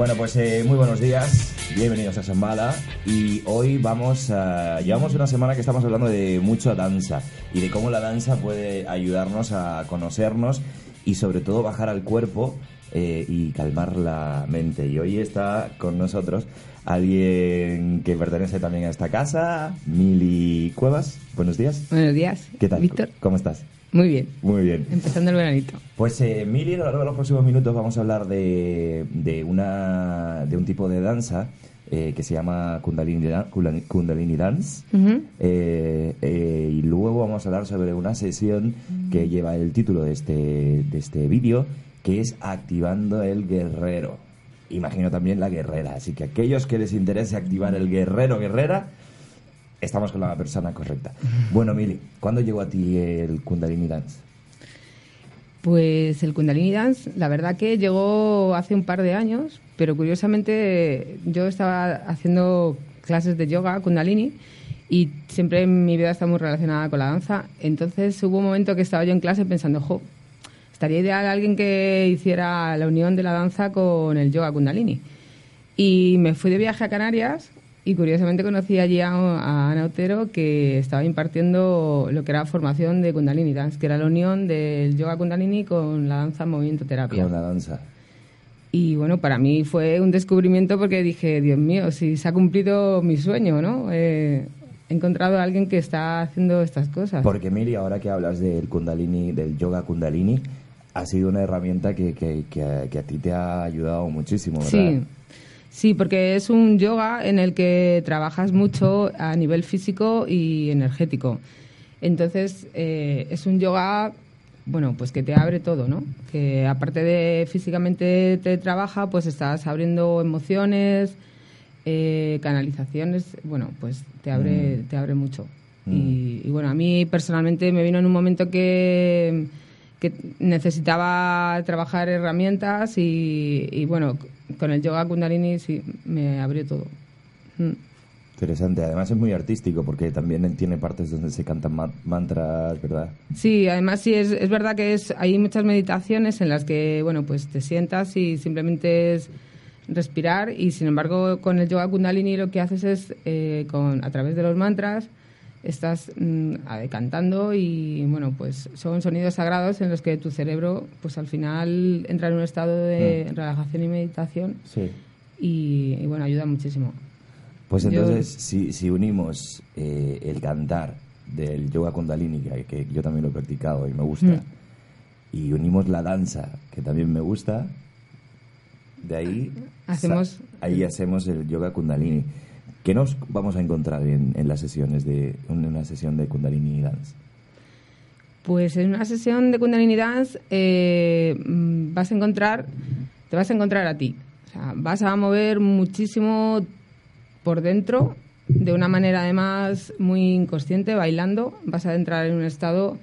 Bueno, pues eh, muy buenos días, bienvenidos a Zambala y hoy vamos a... Llevamos una semana que estamos hablando de mucha danza y de cómo la danza puede ayudarnos a conocernos y sobre todo bajar al cuerpo eh, y calmar la mente. Y hoy está con nosotros alguien que pertenece también a esta casa, Mili Cuevas. Buenos días. Buenos días. ¿Qué tal? Víctor. ¿Cómo estás? Muy bien. Muy bien. Empezando el veranito. Pues eh, Mili, a lo largo de los próximos minutos vamos a hablar de, de, una, de un tipo de danza eh, que se llama Kundalini, Kundalini- Dance. Eh, eh, y luego vamos a hablar sobre una sesión que lleva el título de este, de este vídeo, que es Activando el Guerrero. Imagino también la guerrera. Así que aquellos que les interese activar el guerrero guerrera, estamos con la persona correcta. Bueno, Mili, ¿cuándo llegó a ti el Kundalini Dance? Pues el Kundalini Dance, la verdad que llegó hace un par de años, pero curiosamente yo estaba haciendo clases de yoga Kundalini y siempre mi vida está muy relacionada con la danza. Entonces hubo un momento que estaba yo en clase pensando, jo, estaría ideal alguien que hiciera la unión de la danza con el yoga Kundalini. Y me fui de viaje a Canarias y curiosamente conocí allí a, a Ana Otero que estaba impartiendo lo que era formación de Kundalini Dance, que era la unión del yoga Kundalini con la danza movimiento terapia. Con la danza. Y bueno, para mí fue un descubrimiento porque dije, Dios mío, si se ha cumplido mi sueño, ¿no? Eh, he encontrado a alguien que está haciendo estas cosas. Porque Mili, ahora que hablas del Kundalini, del yoga Kundalini, ha sido una herramienta que, que, que a, que a ti te ha ayudado muchísimo, ¿verdad? Sí, sí, porque es un yoga en el que trabajas mucho a nivel físico y energético. Entonces, eh, es un yoga, bueno, pues que te abre todo, ¿no? Que aparte de físicamente te trabaja, pues estás abriendo emociones, eh, canalizaciones, bueno, pues te abre, te abre mucho. Y, y bueno, a mí personalmente me vino en un momento que, que necesitaba trabajar herramientas y, y bueno, con el yoga kundalini sí me abrió todo. Mm. Interesante. Además es muy artístico porque también tiene partes donde se cantan ma- mantras, ¿verdad? Sí, además sí, es, es verdad que es, hay muchas meditaciones en las que, bueno, pues te sientas y simplemente es respirar y sin embargo con el yoga kundalini lo que haces es, eh, con, a través de los mantras, estás mm, cantando y, bueno, pues son sonidos sagrados en los que tu cerebro, pues al final entra en un estado de relajación y meditación Sí. y, y, bueno, ayuda muchísimo. Pues Yo- entonces, si, si unimos eh, el cantar del yoga kundalini, que, que yo también lo he practicado y me gusta, Mm. y unimos la danza, que también me gusta, de ahí, Hacemos- ahí hacemos el yoga kundalini. ¿Qué nos vamos a encontrar en, en las sesiones de en una sesión de kundalini dance? Pues en una sesión de Kundalini Dance eh, mm, vas a encontrar, te vas a encontrar a ti. O sea, vas a mover muchísimo por dentro, de una manera además muy inconsciente, bailando. Vas a entrar en un estado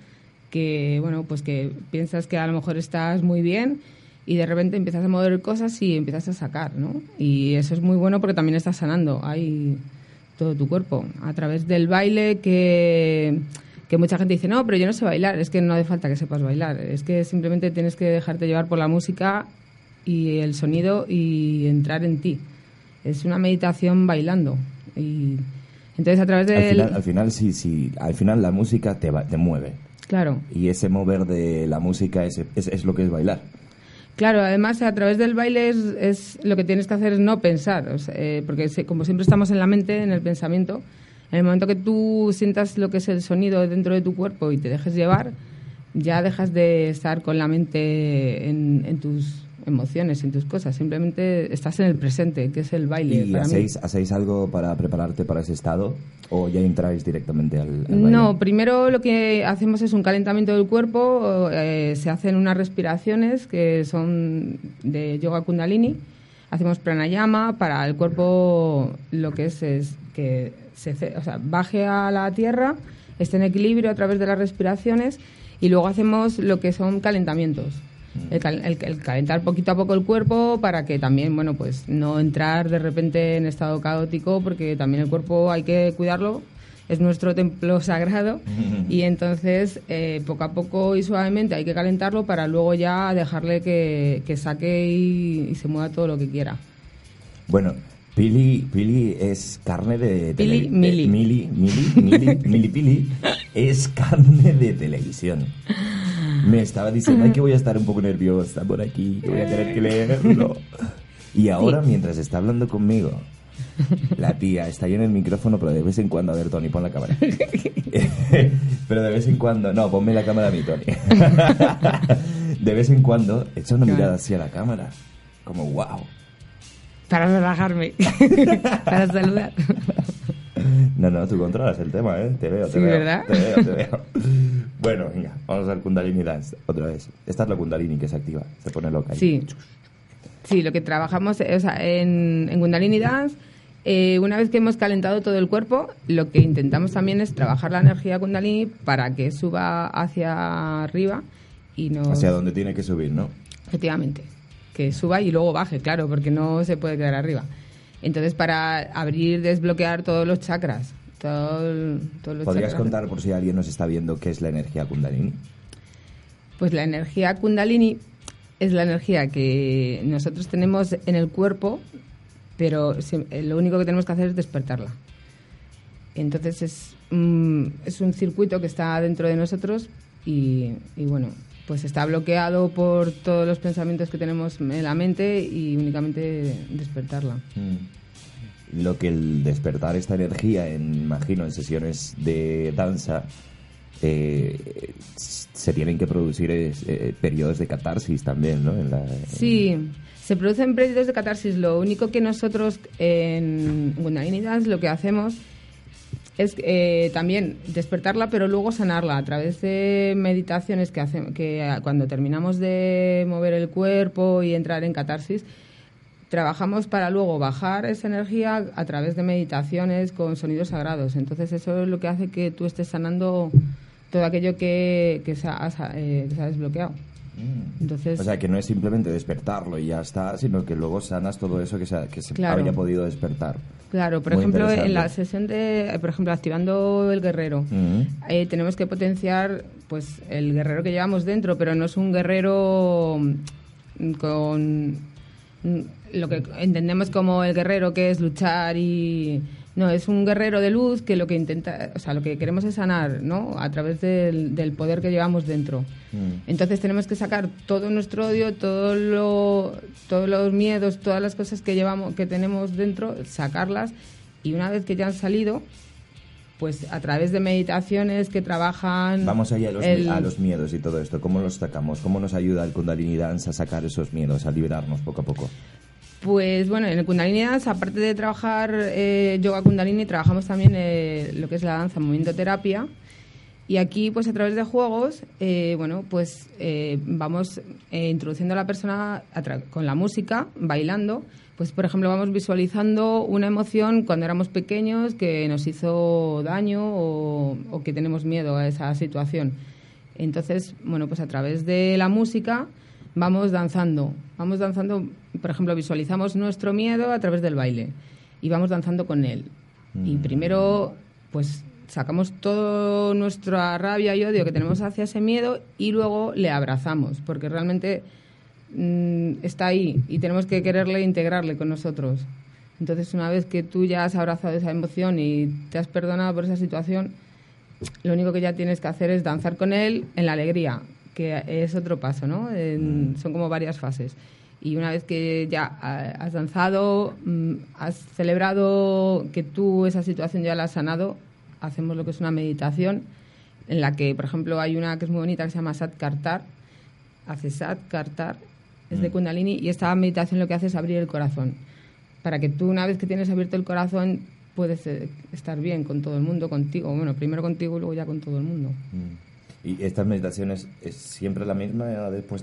que, bueno, pues que piensas que a lo mejor estás muy bien y de repente empiezas a mover cosas y empiezas a sacar, ¿no? Y eso es muy bueno porque también estás sanando ahí todo tu cuerpo a través del baile que que mucha gente dice, no, pero yo no sé bailar. Es que no hace falta que sepas bailar. Es que simplemente tienes que dejarte llevar por la música y el sonido y entrar en ti. Es una meditación bailando. Y entonces a través Al final, al final, sí, sí, al final la música te, va- te mueve. Claro, Y ese mover de la música es, es, es lo que es bailar. Claro, además a través del baile es, es lo que tienes que hacer es no pensar, eh, porque como siempre estamos en la mente, en el pensamiento, en el momento que tú sientas lo que es el sonido dentro de tu cuerpo y te dejes llevar, ya dejas de estar con la mente en, en tus emociones, en tus cosas, simplemente estás en el presente, que es el baile. ¿Y para mí. hacéis, hacéis algo para prepararte para ese estado? ¿O ya entráis directamente al, al baile? No, primero lo que hacemos es un calentamiento del cuerpo, eh, se hacen unas respiraciones que son de yoga kundalini, hacemos pranayama para el cuerpo lo que es, es que se, o sea, baje a la tierra, esté en equilibrio a través de las respiraciones y luego hacemos lo que son calentamientos. El, cal- el- el calentar poquito a poco el cuerpo para que también, bueno, pues no entrar de repente en estado caótico porque también el cuerpo hay que cuidarlo, es nuestro templo sagrado y entonces eh, poco a poco y suavemente hay que calentarlo para luego ya dejarle que, que saque y, y se mueva todo lo que quiera. Bueno, Pili, Pili es carne de... Pili, tele- Mili. de- Mili, Mili, Mili, Mili Pili es carne de televisión. Me estaba diciendo "Ay, que voy a estar un poco nerviosa por aquí, que voy a tener que leerlo. Y ahora, mientras está hablando conmigo, la tía está ahí en el micrófono, pero de vez en cuando, a ver, Tony, pon la cámara. pero de vez en cuando, no, ponme la cámara a mí, Tony. de vez en cuando echa una mirada así a la cámara, como wow. Para relajarme. para saludar. No, no, tú controlas el tema, ¿eh? Te veo, te Sí, veo. ¿verdad? Te veo, te veo. Bueno, venga, vamos al Kundalini Dance otra vez. Esta es la Kundalini que se activa, se pone loca. ahí. Sí. Sí, lo que trabajamos o sea, en, en Kundalini Dance, eh, una vez que hemos calentado todo el cuerpo, lo que intentamos también es trabajar la energía Kundalini para que suba hacia arriba y nos... Hacia donde tiene que subir, ¿no? Efectivamente, que suba y luego baje, claro, porque no se puede quedar arriba. Entonces, para abrir, desbloquear todos los chakras. todo el- todos los ¿Podrías chakras. contar, por si alguien nos está viendo, qué es la energía Kundalini? Pues la energía Kundalini es la energía que nosotros tenemos en el cuerpo, pero eh, lo único que tenemos que hacer es despertarla. Entonces es, mm, es un circuito que está dentro de nosotros y, y bueno, pues está bloqueado por todos los pensamientos que tenemos en la mente y únicamente despertarla. Mm. Lo que el despertar esta energía, en, imagino, en sesiones de danza, eh, se tienen que producir es, eh, periodos de catarsis también, ¿no? En la- Sí, se producen periodos de catarsis. Lo único que nosotros en Kundalini Dance lo que hacemos es eh, también despertarla, pero luego sanarla a través de meditaciones que hacemos, que ah, cuando terminamos de mover el cuerpo y entrar en catarsis, trabajamos para luego bajar esa energía a través de meditaciones con sonidos sagrados. Entonces eso es lo que hace que tú estés sanando todo aquello que, se, eh, que se ha desbloqueado. Mm. Entonces, O sea, que no es simplemente despertarlo y ya está, sino que luego sanas todo eso que se, que se Claro. había podido despertar. Claro, por Muy ejemplo, en la sesión de, por ejemplo, activando el guerrero, Mm. eh, tenemos que potenciar pues el guerrero que llevamos dentro, pero no es un guerrero mm, con lo que entendemos como el guerrero que es luchar y no es un guerrero de luz que lo que intenta, o sea, lo que queremos es sanar, ¿no? A través del, del poder que llevamos dentro. Mm. Entonces tenemos que sacar todo nuestro odio, todo lo, todos los miedos, todas las cosas que llevamos, que tenemos dentro, sacarlas y una vez que ya han salido, pues a través de meditaciones que trabajan. Vamos allá a los, el- a los miedos y todo esto. ¿Cómo los sacamos? ¿Cómo nos ayuda el Kundalini Dance a sacar esos miedos, a liberarnos poco a poco? Pues bueno, en el Kundalini Dance, aparte de trabajar eh, yoga Kundalini, trabajamos también eh, lo que es la danza, movimiento terapia. Y aquí, pues a través de juegos, eh, bueno, pues vamos introduciendo a la persona con la música, bailando. Pues, por ejemplo, vamos visualizando una emoción cuando éramos pequeños que nos hizo daño o, o que tenemos miedo a esa situación. Entonces, bueno, pues a través de la música vamos danzando. Vamos danzando, por ejemplo, visualizamos nuestro miedo a través del baile y vamos danzando con él. Y Mm. primero, pues sacamos toda nuestra rabia y odio que tenemos hacia ese miedo y luego le abrazamos, porque realmente mm, está ahí y tenemos que quererle integrarle con nosotros. Entonces, una vez que tú ya has abrazado esa emoción y te has perdonado por esa situación, lo único que ya tienes que hacer es danzar con él en la alegría, que es otro paso, ¿no? En- son como varias fases. Y una vez que ya ah, has danzado, mm, has celebrado que tú esa situación ya la has sanado, hacemos lo que es una meditación en la que, por ejemplo, hay una que es muy bonita que se llama Sat Kartar. Hace Sat Kartar, es de Mm. Kundalini, y esta meditación lo que hace es abrir el corazón. Para que tú, una vez que tienes abierto el corazón, puedes eh, estar bien con todo el mundo, contigo. Bueno, primero contigo y luego ya con todo el mundo. Mm. ¿Y estas meditaciones es siempre la misma eh, después